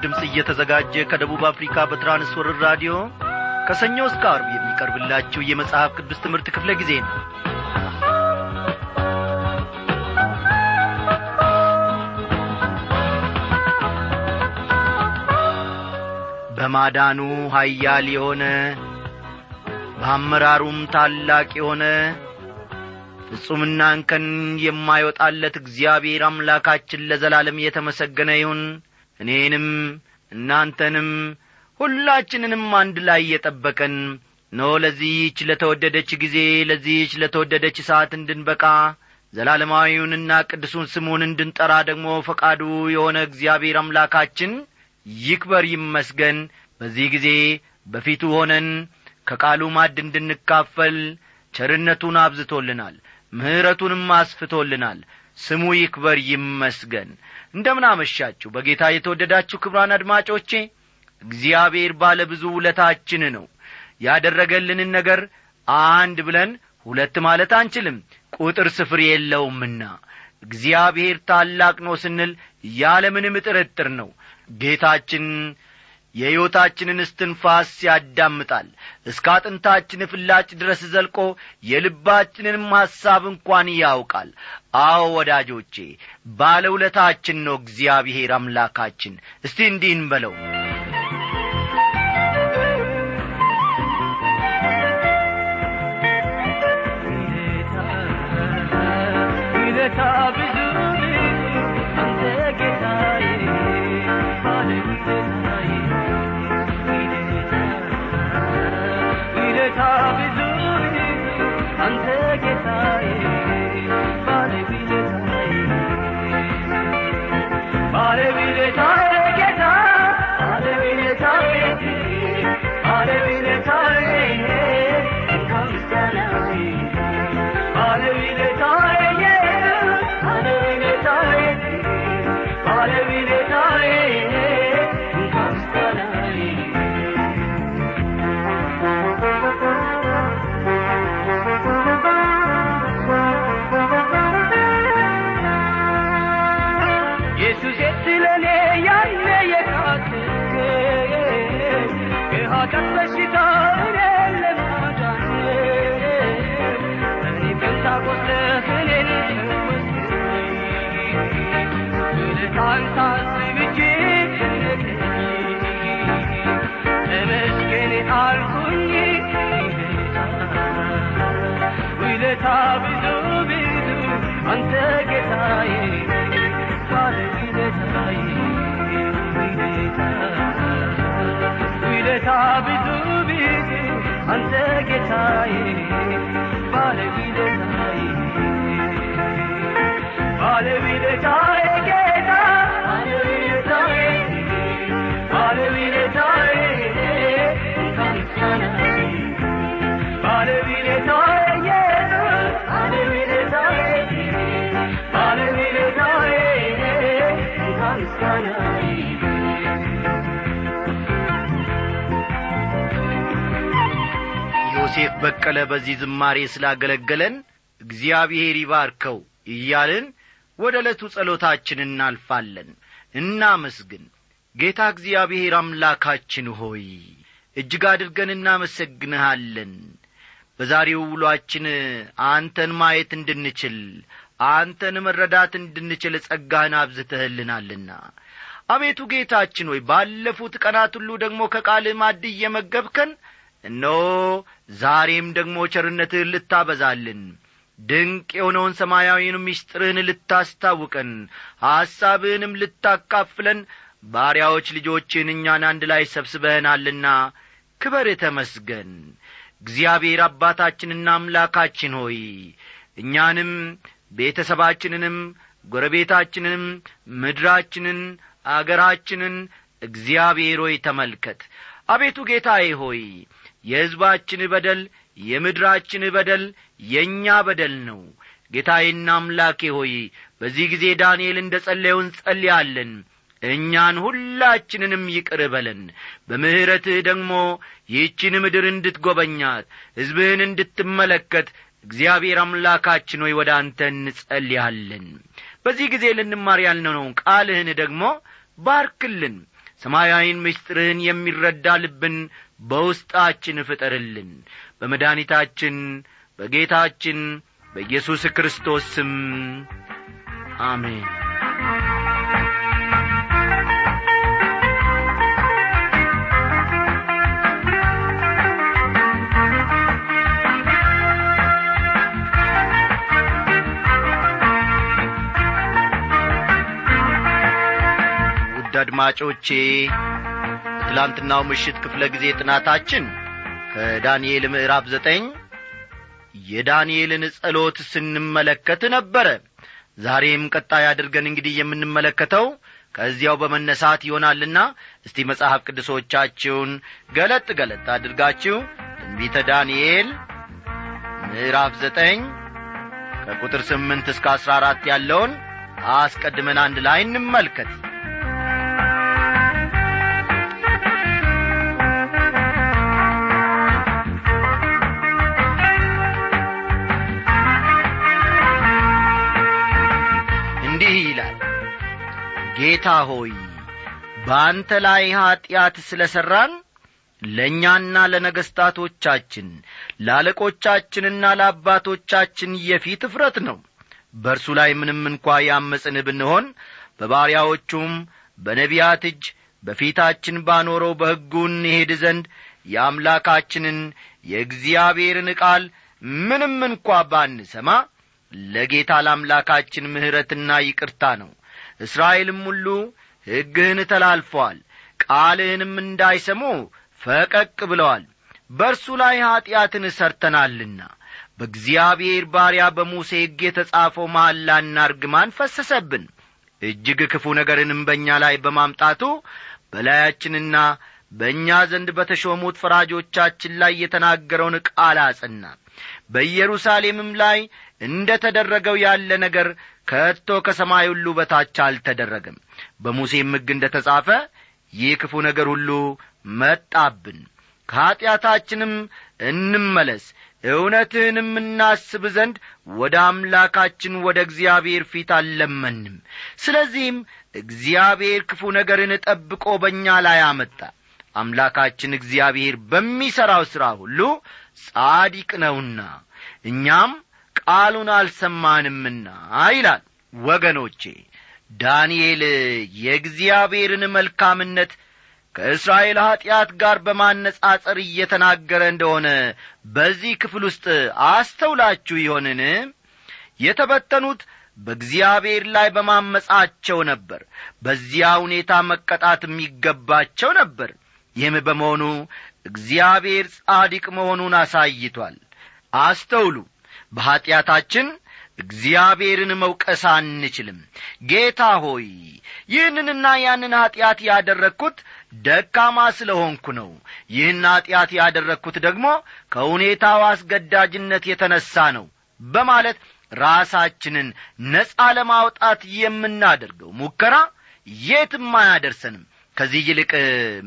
ድምፅ እየተዘጋጀ ከደቡብ አፍሪካ በትራንስወርር ራዲዮ ከሰኞ እስከ አርብ የሚቀርብላችሁ የመጽሐፍ ቅዱስ ትምህርት ክፍለ ጊዜ ነው። በማዳኑ ኀያል የሆነ በአመራሩም ታላቅ የሆነ ፍጹምና እንከን የማይወጣለት እግዚአብሔር አምላካችን ለዘላለም የተመሰገነ ይሁን እኔንም እናንተንም ሁላችንንም አንድ ላይ የጠበቀን ኖ ለዚህች ለተወደደች ጊዜ ለዚህች ለተወደደች ሰዓት እንድንበቃ ዘላለማዊውንና ቅዱሱን ስሙን እንድንጠራ ደግሞ ፈቃዱ የሆነ እግዚአብሔር አምላካችን ይክበር ይመስገን። በዚህ ጊዜ በፊቱ ሆነን ከቃሉ ማድ እንድንካፈል ቸርነቱን አብዝቶልናል ምሕረቱንም አስፍቶልናል። ስሙ ይክበር ይመስገን እንደምን አመሻችሁ። በጌታ የተወደዳችሁ ክብራን አድማጮቼ እግዚአብሔር ባለ ብዙ ውለታችን ነው። ያደረገልንን ነገር አንድ ብለን ሁለት ማለት አንችልም። ቁጥር ስፍር የለውምና እግዚአብሔር ታላቅ ነው ስንል ያለምንም ጥርጥር ነው። ጌታችን የሕይወታችንን እስትንፋስ ያዳምጣል። እስከ አጥንታችን ፍላጭ ድረስ ዘልቆ የልባችንንም ሐሳብ እንኳን ያውቃል አዎ ወዳጆቼ ባለ ውለታችን ነው እግዚአብሔር አምላካችን። እስቲ እንዲህ እንበለው። ውለታ حاجت بشی داره لما جنه منی بنتا بسته خلین بله تان تازی بکی emeskeni al kunyi ویله تا بیدو بیدو انت گتای አንተ ጌታዬ ባለ ውለታዬ ባለ ውለታዬ ጌታ ዮሴፍ በቀለ በዚህ ዝማሬ ስላገለገለን እግዚአብሔር ይባርከው እያልን ወደ ዕለቱ ጸሎታችን እናልፋለን። እናመስግን። ጌታ እግዚአብሔር አምላካችን ሆይ እጅግ አድርገን እናመሰግንሃለን። በዛሬው ውሏችን አንተን ማየት እንድንችል አንተን መረዳት እንድንችል ጸጋህን አብዝተህልናልና። አቤቱ ጌታችን ሆይ ባለፉት ቀናት ሁሉ ደግሞ ከቃልህ ማድ እየመገብከን እነሆ ዛሬም ደግሞ ቸርነትህን ልታበዛልን ድንቅ የሆነውን ሰማያዊን ምስጢርህን ልታስታውቀን ሐሳብህንም ልታካፍለን ባሪያዎች ልጆችን እኛን አንድ ላይ ሰብስበህናልና ክበር ተመስገን። እግዚአብሔር አባታችንና አምላካችን ሆይ እኛንም ቤተሰባችንንም ጎረቤታችንንም ምድራችንን አገራችንን እግዚአብሔር ሆይ ተመልከት። አቤቱ ጌታዬ ሆይ የሕዝባችን በደል የምድራችን በደል የእኛ በደል ነው። ጌታዬና አምላኬ ሆይ በዚህ ጊዜ ዳንኤል እንደ ጸለየው እንጸልያለን እኛን ሁላችንንም ይቅር በለን። በምሕረትህ ደግሞ ይህችን ምድር እንድትጐበኛት ሕዝብህን እንድትመለከት እግዚአብሔር አምላካችን ሆይ ወደ አንተ እንጸልያለን። በዚህ ጊዜ ልንማር ያልነውን ቃልህን ደግሞ ባርክልን። ሰማያዊን ምስጢርህን የሚረዳ ልብን በውስጣችን ፍጠርልን። በመድኃኒታችን በጌታችን በኢየሱስ ክርስቶስ ስም አሜን። ውድ አድማጮቼ በትላንትናው ምሽት ክፍለ ጊዜ ጥናታችን ከዳንኤል ምዕራፍ ዘጠኝ የዳንኤልን ጸሎት ስንመለከት ነበረ። ዛሬም ቀጣይ አድርገን እንግዲህ የምንመለከተው ከዚያው በመነሳት ይሆናልና እስቲ መጽሐፍ ቅዱሶቻችሁን ገለጥ ገለጥ አድርጋችሁ ትንቢተ ዳንኤል ምዕራፍ ዘጠኝ ከቁጥር ስምንት እስከ አሥራ አራት ያለውን አስቀድመን አንድ ላይ እንመልከት ጌታ ሆይ በአንተ ላይ ኀጢአት ስለ ሠራን ለእኛና ለነገሥታቶቻችን ለአለቆቻችንና ለአባቶቻችን የፊት እፍረት ነው። በእርሱ ላይ ምንም እንኳ ያመፅን ብንሆን በባሪያዎቹም በነቢያት እጅ በፊታችን ባኖረው በሕጉ እንሄድ ዘንድ የአምላካችንን የእግዚአብሔርን ቃል ምንም እንኳ ባንሰማ ለጌታ ለአምላካችን ምሕረትና ይቅርታ ነው እስራኤልም ሁሉ ሕግህን ተላልፈዋል ቃልህንም እንዳይሰሙ ፈቀቅ ብለዋል። በእርሱ ላይ ኀጢአትን ሰርተናልና በእግዚአብሔር ባሪያ በሙሴ ሕግ የተጻፈው መሐላና እርግማን ፈሰሰብን። እጅግ ክፉ ነገርንም በእኛ ላይ በማምጣቱ በላያችንና በእኛ ዘንድ በተሾሙት ፈራጆቻችን ላይ የተናገረውን ቃል አጸና። በኢየሩሳሌምም ላይ እንደ ተደረገው ያለ ነገር ከቶ ከሰማይ ሁሉ በታች አልተደረገም። በሙሴም ሕግ እንደ ተጻፈ ይህ ክፉ ነገር ሁሉ መጣብን። ከኀጢአታችንም እንመለስ እውነትህንም እናስብ ዘንድ ወደ አምላካችን ወደ እግዚአብሔር ፊት አልለመንም። ስለዚህም እግዚአብሔር ክፉ ነገርን ጠብቆ በእኛ ላይ አመጣ። አምላካችን እግዚአብሔር በሚሠራው ሥራ ሁሉ ጻዲቅ ነውና እኛም ቃሉን አልሰማንምና ይላል። ወገኖቼ ዳንኤል የእግዚአብሔርን መልካምነት ከእስራኤል ኀጢአት ጋር በማነጻጸር እየተናገረ እንደሆነ በዚህ ክፍል ውስጥ አስተውላችሁ ይሆንን? የተበተኑት በእግዚአብሔር ላይ በማመጻቸው ነበር። በዚያ ሁኔታ መቀጣት የሚገባቸው ነበር። ይህም በመሆኑ እግዚአብሔር ጻዲቅ መሆኑን አሳይቷል። አስተውሉ በኀጢአታችን እግዚአብሔርን መውቀስ አንችልም። ጌታ ሆይ ይህንንና ያንን ኀጢአት ያደረግኩት ደካማ ስለ ሆንኩ ነው። ይህን ኀጢአት ያደረግኩት ደግሞ ከሁኔታው አስገዳጅነት የተነሣ ነው በማለት ራሳችንን ነጻ ለማውጣት የምናደርገው ሙከራ የትም አያደርሰንም ከዚህ ይልቅ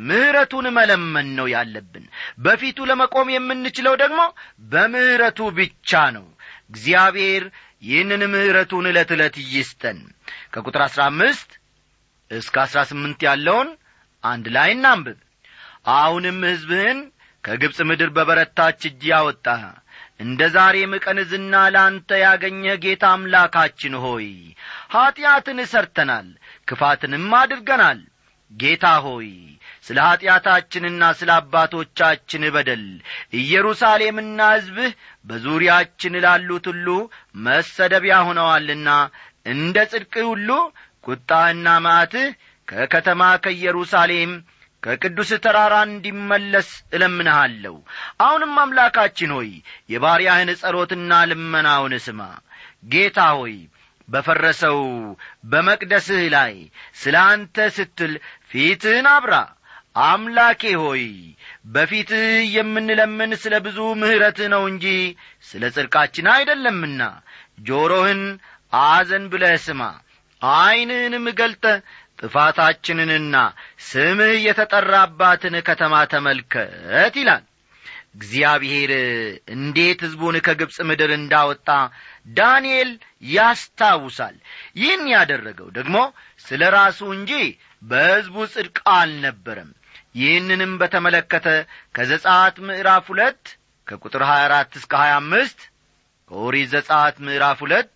ምሕረቱን መለመን ነው ያለብን። በፊቱ ለመቆም የምንችለው ደግሞ በምሕረቱ ብቻ ነው። እግዚአብሔር ይህንን ምሕረቱን ዕለት ዕለት ይስጠን። ከቁጥር አሥራ አምስት እስከ አሥራ ስምንት ያለውን አንድ ላይ እናንብብ። አሁንም ሕዝብህን ከግብፅ ምድር በበረታች እጅ ያወጣ እንደ ዛሬም ቀን ዝና ለአንተ ያገኘህ ጌታ አምላካችን ሆይ ኀጢአትን እሰርተናል ክፋትንም አድርገናል ጌታ ሆይ ስለ ኀጢአታችንና ስለ አባቶቻችን በደል ኢየሩሳሌምና ሕዝብህ በዙሪያችን ላሉት ሁሉ መሰደቢያ ሆነዋልና እንደ ጽድቅህ ሁሉ ቁጣህና ማዕትህ ከከተማ ከኢየሩሳሌም ከቅዱስ ተራራ እንዲመለስ እለምንሃለሁ። አሁንም አምላካችን ሆይ የባሪያህን ጸሎትና ልመናውን ስማ። ጌታ ሆይ በፈረሰው በመቅደስህ ላይ ስለ አንተ ስትል ፊትህን አብራ አምላኬ ሆይ በፊትህ የምንለምን ስለ ብዙ ምሕረትህ ነው እንጂ ስለ ጽድቃችን አይደለምና ጆሮህን አዘን ብለህ ስማ ዐይንህንም ገልጠ ጥፋታችንንና ስምህ የተጠራባትን ከተማ ተመልከት ይላል። እግዚአብሔር እንዴት ሕዝቡን ከግብፅ ምድር እንዳወጣ ዳንኤል ያስታውሳል። ይህን ያደረገው ደግሞ ስለ ራሱ እንጂ በሕዝቡ ጽድቅ አልነበረም። ይህንንም በተመለከተ ከዘጻት ምዕራፍ ሁለት ከቁጥር 24 እስከ 25 ከኦሪት ዘጻት ምዕራፍ ሁለት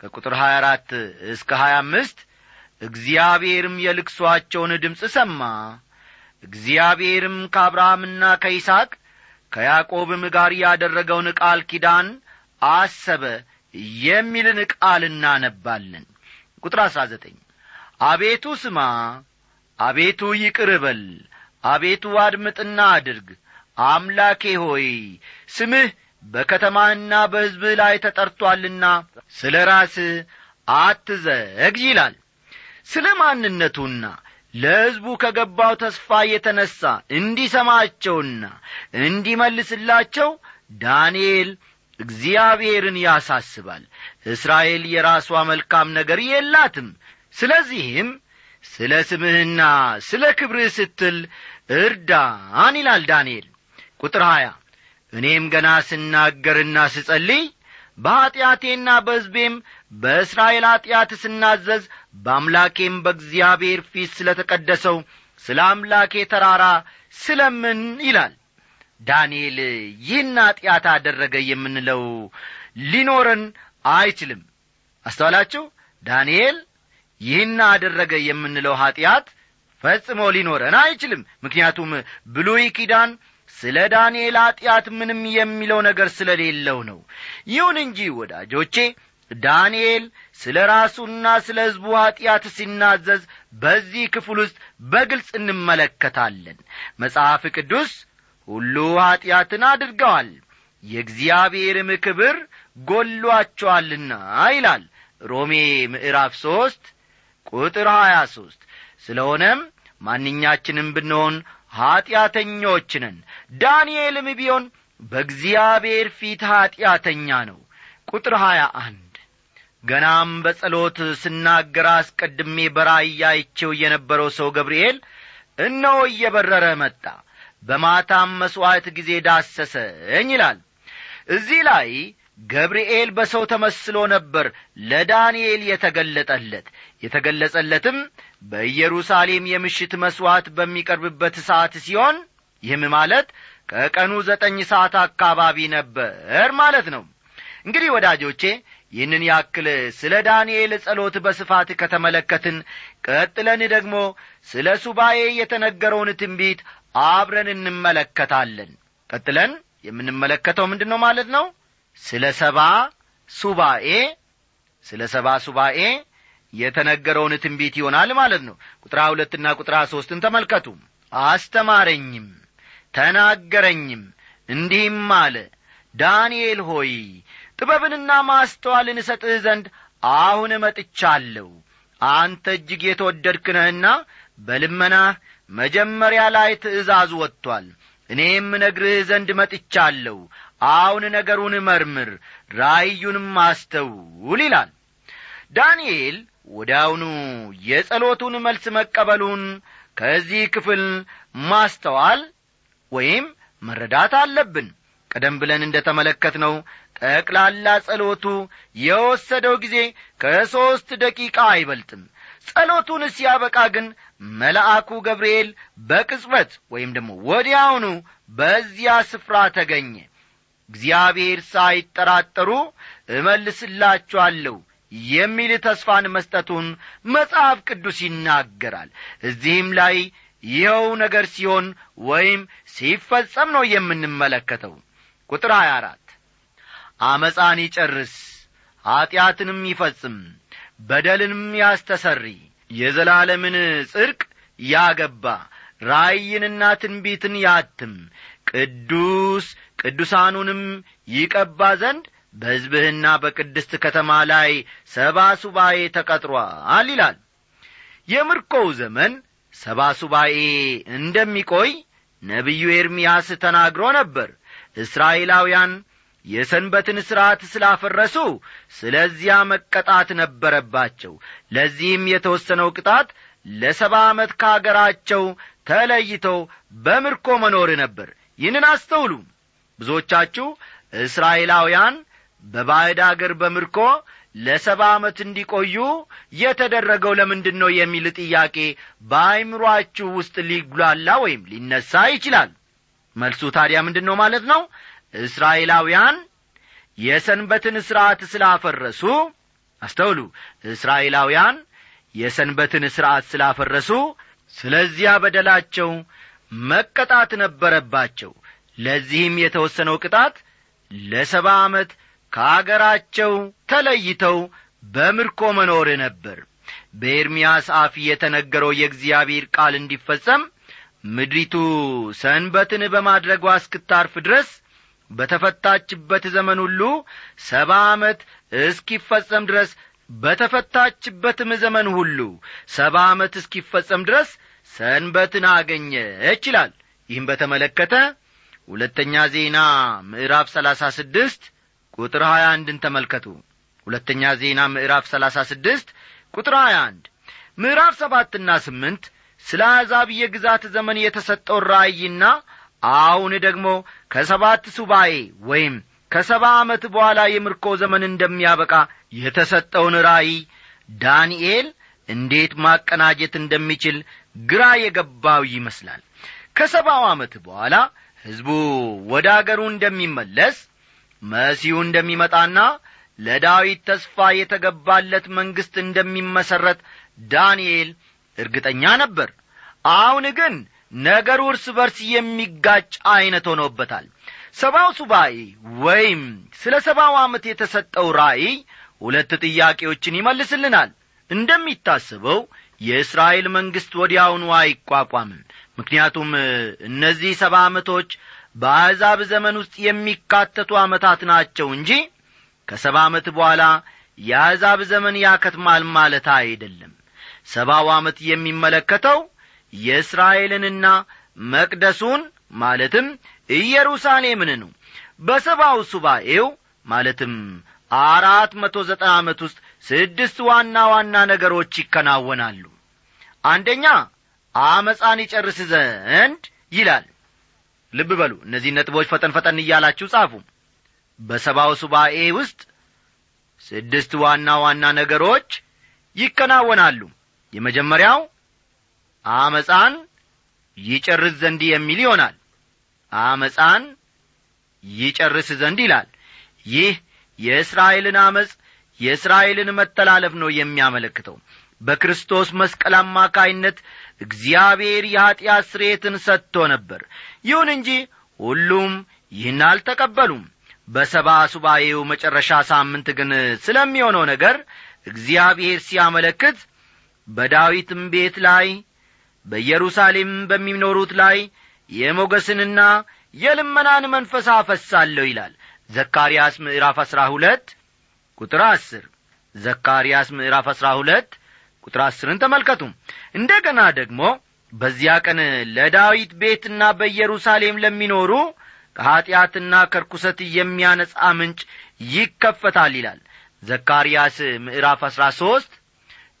ከቁጥር 24 እስከ 25 እግዚአብሔርም የልቅሷቸውን ድምፅ ሰማ። እግዚአብሔርም ከአብርሃምና ከይስሐቅ ከያዕቆብም ጋር ያደረገውን ቃል ኪዳን አሰበ የሚልን ቃል እናነባለን። ቁጥር አሥራ ዘጠኝ አቤቱ ስማ አቤቱ ይቅር በል አቤቱ አድምጥና አድርግ። አምላኬ ሆይ ስምህ በከተማህና በሕዝብህ ላይ ተጠርቶአልና ስለ ራስህ አትዘግይ ይላል። ስለ ማንነቱና ለሕዝቡ ከገባው ተስፋ የተነሣ እንዲሰማቸውና እንዲመልስላቸው ዳንኤል እግዚአብሔርን ያሳስባል። እስራኤል የራሷ መልካም ነገር የላትም። ስለዚህም ስለ ስምህና ስለ ክብርህ ስትል እርዳን ይላል ዳንኤል። ቁጥር ሀያ እኔም ገና ስናገርና ስጸልይ በኀጢአቴና በሕዝቤም በእስራኤል ኀጢአት ስናዘዝ በአምላኬም በእግዚአብሔር ፊት ስለ ተቀደሰው ስለ አምላኬ ተራራ ስለምን ይላል ዳንኤል ይህን ኀጢአት አደረገ የምንለው ሊኖረን አይችልም። አስተዋላችሁ? ዳንኤል ይህን አደረገ የምንለው ኀጢአት ፈጽሞ ሊኖረን አይችልም። ምክንያቱም ብሉይ ኪዳን ስለ ዳንኤል ኀጢአት ምንም የሚለው ነገር ስለሌለው ነው። ይሁን እንጂ ወዳጆቼ ዳንኤል ስለ ራሱና ስለ ሕዝቡ ኀጢአት ሲናዘዝ በዚህ ክፍል ውስጥ በግልጽ እንመለከታለን። መጽሐፍ ቅዱስ ሁሉ ኀጢአትን አድርገዋል። የእግዚአብሔርም ክብር ጐሏቸዋልና ይላል። ሮሜ ምዕራፍ ሦስት ቁጥር ሀያ ሦስት ስለሆነም ማንኛችንም ብንሆን ኀጢአተኞች ዳንኤልም ቢሆን በእግዚአብሔር ፊት ኀጢአተኛ ነው። ቁጥር ሀያ አንድ ገናም በጸሎት ስናገር አስቀድሜ በራእይ አይቼው የነበረው ሰው ገብርኤል እነሆ እየበረረ መጣ በማታም መሥዋዕት ጊዜ ዳሰሰኝ ይላል። እዚህ ላይ ገብርኤል በሰው ተመስሎ ነበር ለዳንኤል የተገለጠለት። የተገለጸለትም በኢየሩሳሌም የምሽት መሥዋዕት በሚቀርብበት ሰዓት ሲሆን ይህም ማለት ከቀኑ ዘጠኝ ሰዓት አካባቢ ነበር ማለት ነው። እንግዲህ ወዳጆቼ ይህንን ያክል ስለ ዳንኤል ጸሎት በስፋት ከተመለከትን ቀጥለን ደግሞ ስለ ሱባኤ የተነገረውን ትንቢት አብረን እንመለከታለን። ቀጥለን የምንመለከተው ምንድን ነው ማለት ነው? ስለ ሰባ ሱባኤ ስለ ሰባ ሱባኤ የተነገረውን ትንቢት ይሆናል ማለት ነው። ቁጥራ ሁለትና ቁጥራ ሦስትን ተመልከቱ። አስተማረኝም ተናገረኝም እንዲህም አለ። ዳንኤል ሆይ ጥበብንና ማስተዋልን እሰጥህ ዘንድ አሁን መጥቻለሁ። አንተ እጅግ የተወደድክ ነህና በልመናህ መጀመሪያ ላይ ትእዛዝ ወጥቶአል እኔም ነግርህ ዘንድ መጥቻለሁ። አሁን ነገሩን መርምር ራእዩንም አስተውል ይላል። ዳንኤል ወዲያውኑ የጸሎቱን መልስ መቀበሉን ከዚህ ክፍል ማስተዋል ወይም መረዳት አለብን። ቀደም ብለን እንደ ተመለከትነው ጠቅላላ ጸሎቱ የወሰደው ጊዜ ከሦስት ደቂቃ አይበልጥም። ጸሎቱን ሲያበቃ ግን መልአኩ ገብርኤል በቅጽበት ወይም ደግሞ ወዲያውኑ በዚያ ስፍራ ተገኘ። እግዚአብሔር ሳይጠራጠሩ እመልስላችኋለሁ የሚል ተስፋን መስጠቱን መጽሐፍ ቅዱስ ይናገራል። እዚህም ላይ ይኸው ነገር ሲሆን ወይም ሲፈጸም ነው የምንመለከተው። ቁጥር 24 አመፃን ይጨርስ ኀጢአትንም ይፈጽም በደልንም ያስተሰሪ የዘላለምን ጽድቅ ያገባ ራእይንና ትንቢትን ያትም ቅዱስ ቅዱሳኑንም ይቀባ ዘንድ በሕዝብህና በቅድስት ከተማ ላይ ሰባ ሱባኤ ተቀጥሯል ይላል። የምርኮው ዘመን ሰባ ሱባኤ እንደሚቆይ ነቢዩ ኤርምያስ ተናግሮ ነበር። እስራኤላውያን የሰንበትን ሥርዓት ስላፈረሱ ስለዚያ መቀጣት ነበረባቸው። ለዚህም የተወሰነው ቅጣት ለሰባ ዓመት ከአገራቸው ተለይተው በምርኮ መኖር ነበር። ይህንን አስተውሉ። ብዙዎቻችሁ እስራኤላውያን በባዕድ አገር በምርኮ ለሰባ ዓመት እንዲቆዩ የተደረገው ለምንድን ነው የሚል ጥያቄ በአይምሮአችሁ ውስጥ ሊጉላላ ወይም ሊነሣ ይችላል። መልሱ ታዲያ ምንድን ነው ማለት ነው እስራኤላውያን የሰንበትን ሥርዓት ስላፈረሱ አስተውሉ እስራኤላውያን የሰንበትን ሥርዓት ስላፈረሱ ስለዚያ በደላቸው መቀጣት ነበረባቸው። ለዚህም የተወሰነው ቅጣት ለሰባ ዓመት ከአገራቸው ተለይተው በምርኮ መኖር ነበር። በኤርምያስ አፍ የተነገረው የእግዚአብሔር ቃል እንዲፈጸም ምድሪቱ ሰንበትን በማድረጓ እስክታርፍ ድረስ በተፈታችበት ዘመን ሁሉ ሰባ ዓመት እስኪፈጸም ድረስ በተፈታችበትም ዘመን ሁሉ ሰባ ዓመት እስኪፈጸም ድረስ ሰንበትን አገኘች ይላል። ይህም በተመለከተ ሁለተኛ ዜና ምዕራፍ ሰላሳ ስድስት ቁጥር ሀያ አንድን ተመልከቱ። ሁለተኛ ዜና ምዕራፍ ሰላሳ ስድስት ቁጥር ሀያ አንድ ምዕራፍ ሰባትና ስምንት ስለ አሕዛብ የግዛት ዘመን የተሰጠው ራእይና አሁን ደግሞ ከሰባት ሱባኤ ወይም ከሰባ ዓመት በኋላ የምርኮ ዘመን እንደሚያበቃ የተሰጠውን ራእይ ዳንኤል እንዴት ማቀናጀት እንደሚችል ግራ የገባው ይመስላል። ከሰባው ዓመት በኋላ ሕዝቡ ወደ አገሩ እንደሚመለስ መሲሁ እንደሚመጣና ለዳዊት ተስፋ የተገባለት መንግሥት እንደሚመሠረት ዳንኤል እርግጠኛ ነበር። አሁን ግን ነገሩ እርስ በርስ የሚጋጭ ዐይነት ሆኖበታል። ሰባው ሱባኤ ወይም ስለ ሰባው ዓመት የተሰጠው ራእይ ሁለት ጥያቄዎችን ይመልስልናል። እንደሚታስበው የእስራኤል መንግሥት ወዲያውኑ አይቋቋምም። ምክንያቱም እነዚህ ሰባ ዓመቶች በአሕዛብ ዘመን ውስጥ የሚካተቱ ዓመታት ናቸው እንጂ ከሰባ ዓመት በኋላ የአሕዛብ ዘመን ያከትማል ማለት አይደለም። ሰባው ዓመት የሚመለከተው የእስራኤልንና መቅደሱን ማለትም ኢየሩሳሌምን ነው። በሰባው ሱባኤው ማለትም አራት መቶ ዘጠና ዓመት ውስጥ ስድስት ዋና ዋና ነገሮች ይከናወናሉ። አንደኛ አመፃን ይጨርስ ዘንድ ይላል። ልብ በሉ እነዚህ ነጥቦች ፈጠን ፈጠን እያላችሁ ጻፉ። በሰባው ሱባኤ ውስጥ ስድስት ዋና ዋና ነገሮች ይከናወናሉ። የመጀመሪያው አመፃን ይጨርስ ዘንድ የሚል ይሆናል። አመፃን ይጨርስ ዘንድ ይላል። ይህ የእስራኤልን አመፅ የእስራኤልን መተላለፍ ነው የሚያመለክተው። በክርስቶስ መስቀል አማካይነት እግዚአብሔር የኀጢአት ስርየትን ሰጥቶ ነበር። ይሁን እንጂ ሁሉም ይህን አልተቀበሉም። በሰባ ሱባኤው መጨረሻ ሳምንት ግን ስለሚሆነው ነገር እግዚአብሔር ሲያመለክት በዳዊትም ቤት ላይ በኢየሩሳሌም በሚኖሩት ላይ የሞገስንና የልመናን መንፈስ አፈሳለሁ ይላል። ዘካርያስ ምዕራፍ አሥራ ሁለት ቁጥር አስር። ዘካርያስ ምዕራፍ አሥራ ሁለት ቁጥር አስርን ተመልከቱ እንደ ገና ደግሞ በዚያ ቀን ለዳዊት ቤትና በኢየሩሳሌም ለሚኖሩ ከኀጢአትና ከርኩሰት የሚያነጻ ምንጭ ይከፈታል ይላል። ዘካርያስ ምዕራፍ አሥራ ሦስት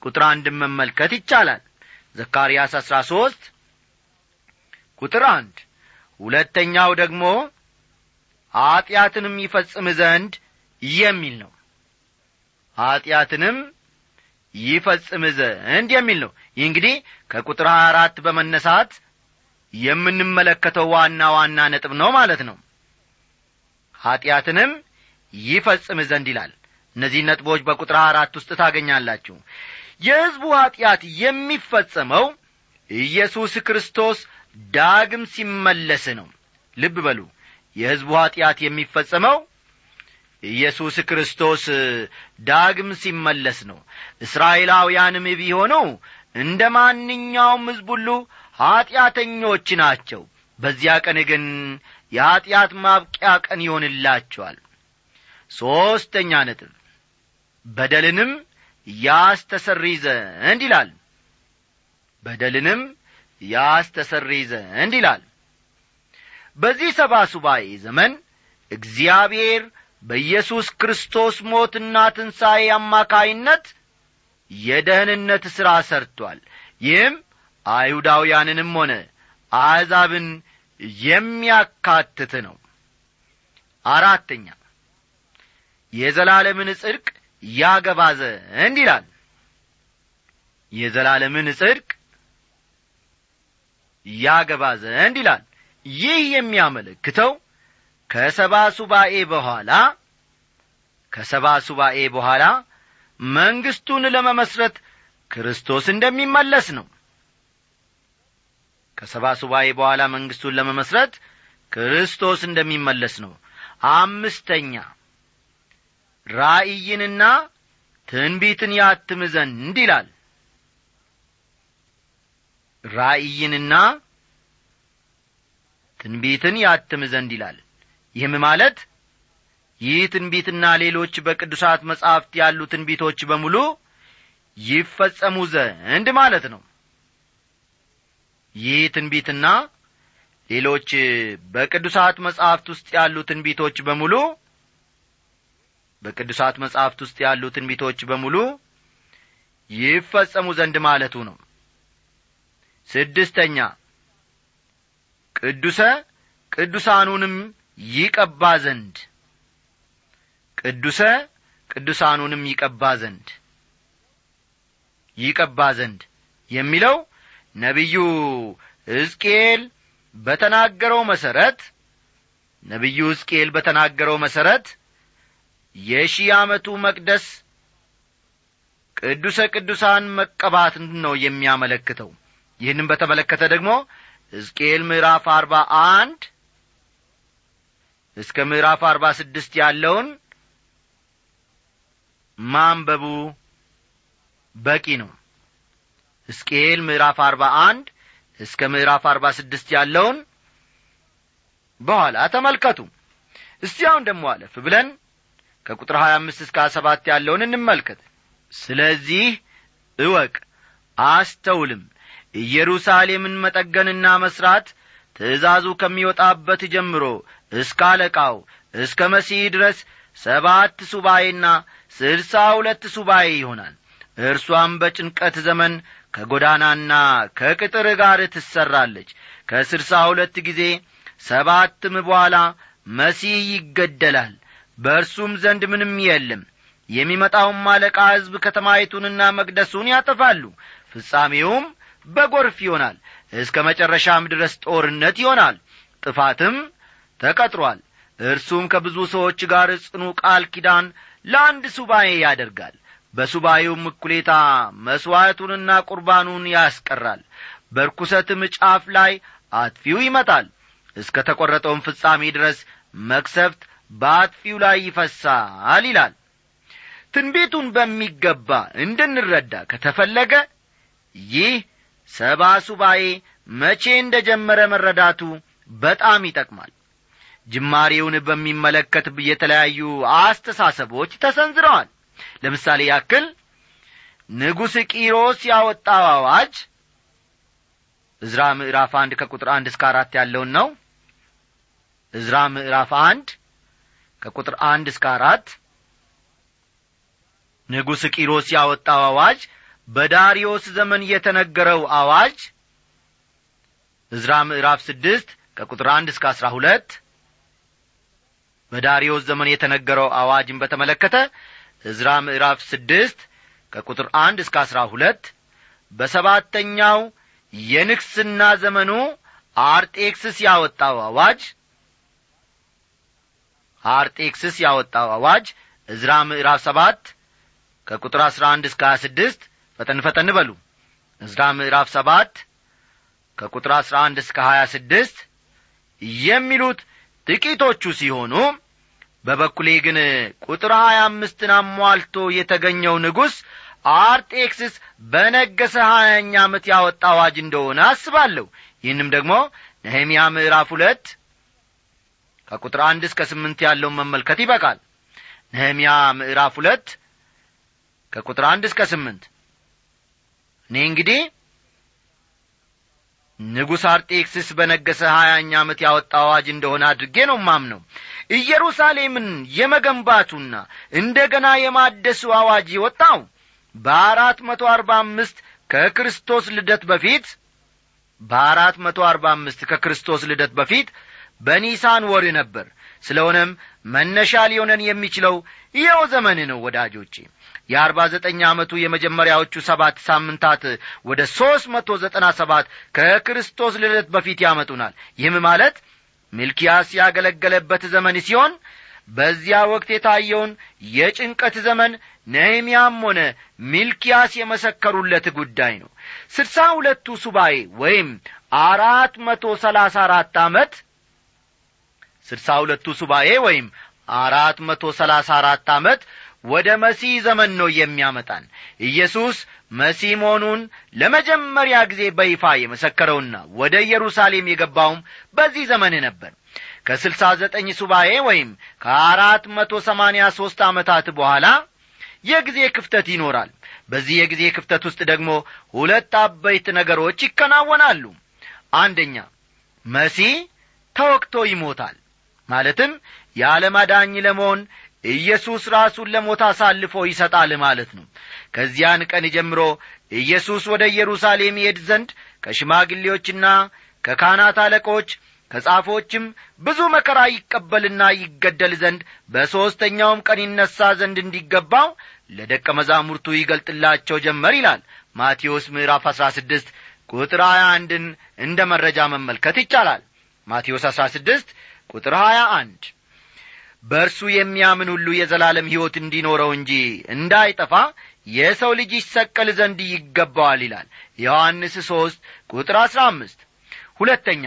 ቁጥር አንድን መመልከት ይቻላል ዘካርያስ አሥራ ሦስት ቁጥር አንድ። ሁለተኛው ደግሞ ኀጢአትንም ይፈጽም ዘንድ የሚል ነው። ኀጢአትንም ይፈጽም ዘንድ የሚል ነው። ይህ እንግዲህ ከቁጥር ሀያ አራት በመነሳት የምንመለከተው ዋና ዋና ነጥብ ነው ማለት ነው። ኀጢአትንም ይፈጽም ዘንድ ይላል። እነዚህ ነጥቦች በቁጥር አራት ውስጥ ታገኛላችሁ የሕዝቡ ኀጢአት የሚፈጸመው ኢየሱስ ክርስቶስ ዳግም ሲመለስ ነው። ልብ በሉ። የሕዝቡ ኀጢአት የሚፈጸመው ኢየሱስ ክርስቶስ ዳግም ሲመለስ ነው። እስራኤላውያንም ቢሆኑ እንደ ማንኛውም ሕዝብ ሁሉ ኀጢአተኞች ናቸው። በዚያ ቀን ግን የኀጢአት ማብቂያ ቀን ይሆንላቸዋል። ሦስተኛ ነጥብ። በደልንም ያስተሰሪ ዘንድ ይላል። በደልንም ያስተሰሪ ዘንድ ይላል። በዚህ ሰባ ሱባኤ ዘመን እግዚአብሔር በኢየሱስ ክርስቶስ ሞትና ትንሣኤ አማካይነት የደህንነት ሥራ ሰርቶአል ይህም አይሁዳውያንንም ሆነ አሕዛብን የሚያካትት ነው። አራተኛ የዘላለምን ጽድቅ ያገባ ዘንድ ይላል። የዘላለምን ጽድቅ ያገባ ዘንድ ይላል። ይህ የሚያመለክተው ከሰባ ሱባኤ በኋላ ከሰባ ሱባኤ በኋላ መንግስቱን ለመመስረት ክርስቶስ እንደሚመለስ ነው። ከሰባ ሱባኤ በኋላ መንግስቱን ለመመስረት ክርስቶስ እንደሚመለስ ነው። አምስተኛ ራእይንና ትንቢትን ያትም ዘንድ ይላል። ራእይንና ትንቢትን ያትም ዘንድ ይላል። ይህም ማለት ይህ ትንቢትና ሌሎች በቅዱሳት መጻሕፍት ያሉ ትንቢቶች በሙሉ ይፈጸሙ ዘንድ ማለት ነው። ይህ ትንቢትና ሌሎች በቅዱሳት መጻሕፍት ውስጥ ያሉ ትንቢቶች በሙሉ በቅዱሳት መጻሕፍት ውስጥ ያሉ ትንቢቶች በሙሉ ይፈጸሙ ዘንድ ማለቱ ነው። ስድስተኛ ቅዱሰ ቅዱሳኑንም ይቀባ ዘንድ። ቅዱሰ ቅዱሳኑንም ይቀባ ዘንድ። ይቀባ ዘንድ የሚለው ነቢዩ ሕዝቅኤል በተናገረው መሠረት ነቢዩ ሕዝቅኤል በተናገረው መሠረት የሺህ ዓመቱ መቅደስ ቅዱሰ ቅዱሳን መቀባት ነው የሚያመለክተው። ይህንም በተመለከተ ደግሞ ሕዝቅኤል ምዕራፍ አርባ አንድ እስከ ምዕራፍ አርባ ስድስት ያለውን ማንበቡ በቂ ነው። ሕዝቅኤል ምዕራፍ አርባ አንድ እስከ ምዕራፍ አርባ ስድስት ያለውን በኋላ ተመልከቱ። እስቲ አሁን ደግሞ አለፍ ብለን ከቁጥር ሀያ አምስት እስከ ሀያ ሰባት ያለውን እንመልከት። ስለዚህ እወቅ አስተውልም። ኢየሩሳሌምን መጠገንና መሥራት ትእዛዙ ከሚወጣበት ጀምሮ እስከ አለቃው እስከ መሲህ ድረስ ሰባት ሱባኤና ስልሳ ሁለት ሱባኤ ይሆናል። እርሷም በጭንቀት ዘመን ከጎዳናና ከቅጥር ጋር ትሠራለች ከስልሳ ሁለት ጊዜ ሰባትም በኋላ መሲህ ይገደላል በእርሱም ዘንድ ምንም የለም። የሚመጣውም አለቃ ሕዝብ ከተማይቱንና መቅደሱን ያጠፋሉ። ፍጻሜውም በጐርፍ ይሆናል። እስከ መጨረሻም ድረስ ጦርነት ይሆናል። ጥፋትም ተቀጥሯል። እርሱም ከብዙ ሰዎች ጋር ጽኑ ቃል ኪዳን ለአንድ ሱባኤ ያደርጋል። በሱባኤውም እኩሌታ መሥዋዕቱንና ቁርባኑን ያስቀራል። በርኩሰትም ጫፍ ላይ አጥፊው ይመጣል። እስከ ተቈረጠውም ፍጻሜ ድረስ መክሰፍት በአጥፊው ላይ ይፈሳል ይላል። ትንቢቱን በሚገባ እንድንረዳ ከተፈለገ ይህ ሰባ ሱባኤ መቼ እንደ ጀመረ መረዳቱ በጣም ይጠቅማል። ጅማሬውን በሚመለከት የተለያዩ አስተሳሰቦች ተሰንዝረዋል። ለምሳሌ ያክል ንጉሥ ቂሮስ ያወጣው አዋጅ እዝራ ምዕራፍ አንድ ከቁጥር አንድ እስከ አራት ያለውን ነው። እዝራ ምዕራፍ አንድ ከቁጥር አንድ እስከ አራት ንጉሥ ቂሮስ ያወጣው አዋጅ በዳሪዮስ ዘመን የተነገረው አዋጅ እዝራ ምዕራፍ ስድስት ከቁጥር አንድ እስከ አስራ ሁለት በዳሪዮስ ዘመን የተነገረው አዋጅን በተመለከተ እዝራ ምዕራፍ ስድስት ከቁጥር አንድ እስከ አስራ ሁለት በሰባተኛው የንግስና ዘመኑ አርጤክስስ ያወጣው አዋጅ አርጤክስስ ያወጣው አዋጅ እዝራ ምዕራፍ ሰባት ከቁጥር አስራ አንድ እስከ ሀያ ስድስት ፈጠን ፈጠን በሉ። እዝራ ምዕራፍ ሰባት ከቁጥር አስራ አንድ እስከ ሀያ ስድስት የሚሉት ጥቂቶቹ ሲሆኑ በበኩሌ ግን ቁጥር ሀያ አምስትን አሟልቶ የተገኘው ንጉሥ አርጤክስስ በነገሰ ሀያኛ ዓመት ያወጣ አዋጅ እንደሆነ አስባለሁ። ይህንም ደግሞ ነህምያ ምዕራፍ ሁለት ከቁጥር አንድ እስከ ስምንት ያለውን መመልከት ይበቃል። ነህምያ ምዕራፍ ሁለት ከቁጥር አንድ እስከ ስምንት። እኔ እንግዲህ ንጉሥ አርጤክስስ በነገሰ ሀያኛ ዓመት ያወጣ አዋጅ እንደሆነ አድርጌ ነው ማምነው ኢየሩሳሌምን የመገንባቱና እንደ ገና የማደሱ አዋጅ የወጣው በአራት መቶ አርባ አምስት ከክርስቶስ ልደት በፊት በአራት መቶ አርባ አምስት ከክርስቶስ ልደት በፊት በኒሳን ወር ነበር። ስለሆነም መነሻ ሊሆነን የሚችለው ይኸው ዘመን ነው ወዳጆቼ። የአርባ ዘጠኝ ዓመቱ የመጀመሪያዎቹ ሰባት ሳምንታት ወደ ሦስት መቶ ዘጠና ሰባት ከክርስቶስ ልደት በፊት ያመጡናል። ይህም ማለት ሚልኪያስ ያገለገለበት ዘመን ሲሆን በዚያ ወቅት የታየውን የጭንቀት ዘመን ነህምያም ሆነ ሚልኪያስ የመሰከሩለት ጉዳይ ነው። ስድሳ ሁለቱ ሱባኤ ወይም አራት መቶ ሰላሳ አራት ዓመት ስድሳ ሁለቱ ሱባኤ ወይም አራት መቶ ሰላሳ አራት ዓመት ወደ መሲህ ዘመን ነው የሚያመጣን። ኢየሱስ መሲህ መሆኑን ለመጀመሪያ ጊዜ በይፋ የመሰከረውና ወደ ኢየሩሳሌም የገባውም በዚህ ዘመን ነበር። ከስልሳ ዘጠኝ ሱባኤ ወይም ከአራት መቶ ሰማንያ ሦስት ዓመታት በኋላ የጊዜ ክፍተት ይኖራል። በዚህ የጊዜ ክፍተት ውስጥ ደግሞ ሁለት አበይት ነገሮች ይከናወናሉ። አንደኛ መሲህ ተወቅቶ ይሞታል ማለትም የዓለም አዳኝ ለመሆን ኢየሱስ ራሱን ለሞት አሳልፎ ይሰጣል ማለት ነው። ከዚያን ቀን ጀምሮ ኢየሱስ ወደ ኢየሩሳሌም ይሄድ ዘንድ ከሽማግሌዎችና ከካህናት አለቆች ከጻፎችም ብዙ መከራ ይቀበልና ይገደል ዘንድ በሦስተኛውም ቀን ይነሣ ዘንድ እንዲገባው ለደቀ መዛሙርቱ ይገልጥላቸው ጀመር ይላል። ማቴዎስ ምዕራፍ አሥራ ስድስት ቁጥር ሀያ አንድን እንደ መረጃ መመልከት ይቻላል። ማቴዎስ አሥራ ስድስት ቁጥር ሀያ አንድ። በእርሱ የሚያምን ሁሉ የዘላለም ሕይወት እንዲኖረው እንጂ እንዳይጠፋ የሰው ልጅ ይሰቀል ዘንድ ይገባዋል ይላል ዮሐንስ ሦስት ቁጥር አሥራ አምስት። ሁለተኛ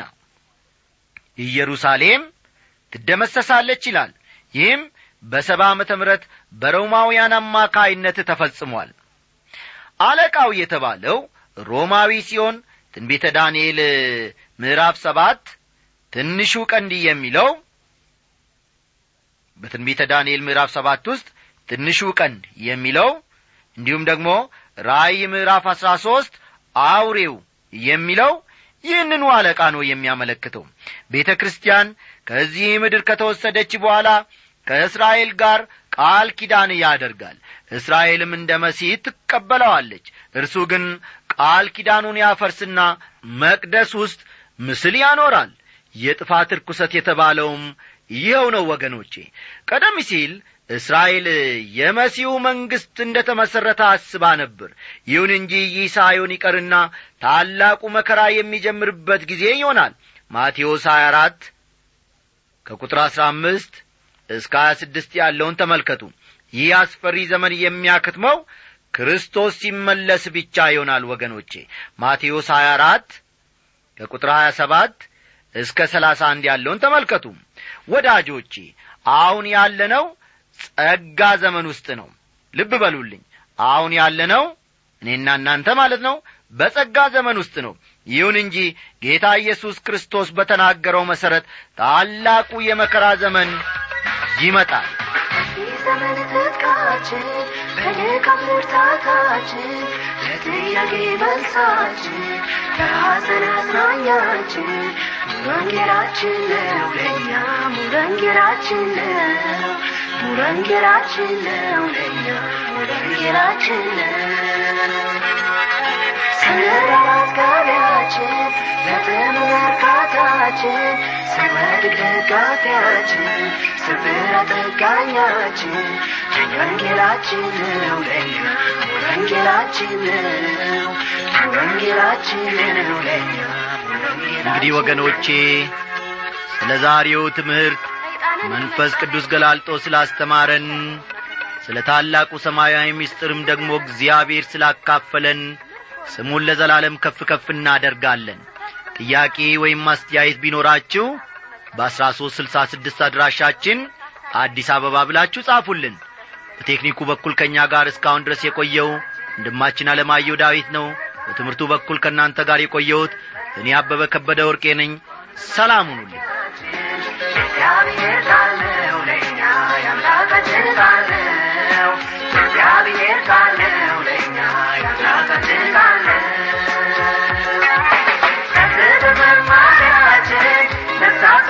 ኢየሩሳሌም ትደመሰሳለች ይላል። ይህም በሰባ ዓመተ ምሕረት በሮማውያን አማካይነት ተፈጽሟል። አለቃው የተባለው ሮማዊ ሲሆን ትንቢተ ዳንኤል ምዕራፍ ሰባት ትንሹ ቀንድ የሚለው በትንቢተ ዳንኤል ምዕራፍ ሰባት ውስጥ ትንሹ ቀንድ የሚለው እንዲሁም ደግሞ ራእይ ምዕራፍ አሥራ ሦስት አውሬው የሚለው ይህንኑ አለቃ ነው የሚያመለክተው። ቤተ ክርስቲያን ከዚህ ምድር ከተወሰደች በኋላ ከእስራኤል ጋር ቃል ኪዳን ያደርጋል። እስራኤልም እንደ መሲህ ትቀበለዋለች። እርሱ ግን ቃል ኪዳኑን ያፈርስና መቅደስ ውስጥ ምስል ያኖራል የጥፋት ርኩሰት የተባለውም ይኸው ነው ወገኖቼ። ቀደም ሲል እስራኤል የመሲሁ መንግሥት እንደ ተመሠረተ አስባ ነበር። ይሁን እንጂ ይህ ሳይሆን ይቀርና ታላቁ መከራ የሚጀምርበት ጊዜ ይሆናል። ማቴዎስ 24 ከቁጥር አሥራ አምስት እስከ ሀያ ስድስት ያለውን ተመልከቱ። ይህ አስፈሪ ዘመን የሚያክትመው ክርስቶስ ሲመለስ ብቻ ይሆናል ወገኖቼ። ማቴዎስ 24 ከቁጥር 27 እስከ ሰላሳ አንድ ያለውን ተመልከቱ። ወዳጆቼ አሁን ያለነው ጸጋ ዘመን ውስጥ ነው። ልብ በሉልኝ። አሁን ያለነው እኔና እናንተ ማለት ነው በጸጋ ዘመን ውስጥ ነው። ይሁን እንጂ ጌታ ኢየሱስ ክርስቶስ በተናገረው መሠረት ታላቁ የመከራ ዘመን ይመጣል። ዘመን ትጥቃችን በድካም ብርታታችን ለጥያቄ መልሳችን ለሐዘን አጽናኛችን ሙሉወንጌላችን ነው ለእኛ ሙሉወንጌላችን ነው ሙሉወንጌላችን ነው ለእኛ ሙሉወንጌላችን ነው ስንረዳት ጋቢያችን ለጥምር እርካታችን ስንወድቅ ደጋፊያችን ስብራት ጠጋኛችን ወንጌላችን ነው ለእኛ ወንጌላችን ነው ወንጌላችን ነው ለእኛ እንግዲህ ወገኖቼ ስለ ዛሬው ትምህርት መንፈስ ቅዱስ ገላልጦ ስላስተማረን ስለ ታላቁ ሰማያዊ ምስጢርም ደግሞ እግዚአብሔር ስላካፈለን ስሙን ለዘላለም ከፍ ከፍ እናደርጋለን። ጥያቄ ወይም አስተያየት ቢኖራችሁ በአሥራ ሦስት ስልሳ ስድስት አድራሻችን አዲስ አበባ ብላችሁ ጻፉልን። በቴክኒኩ በኩል ከእኛ ጋር እስካሁን ድረስ የቆየው ወንድማችን አለማየሁ ዳዊት ነው። በትምህርቱ በኩል ከእናንተ ጋር የቆየሁት እኔ አበበ ከበደ ወርቄ ነኝ። ሰላም ሁኑ። እግዚአብሔር ካለው ለኛ የአምላካችን ካለው እግዚአብሔር ካለው ለኛ የአምላካችን ካለው። ከዚህ በመማሪያችን ነፍሳት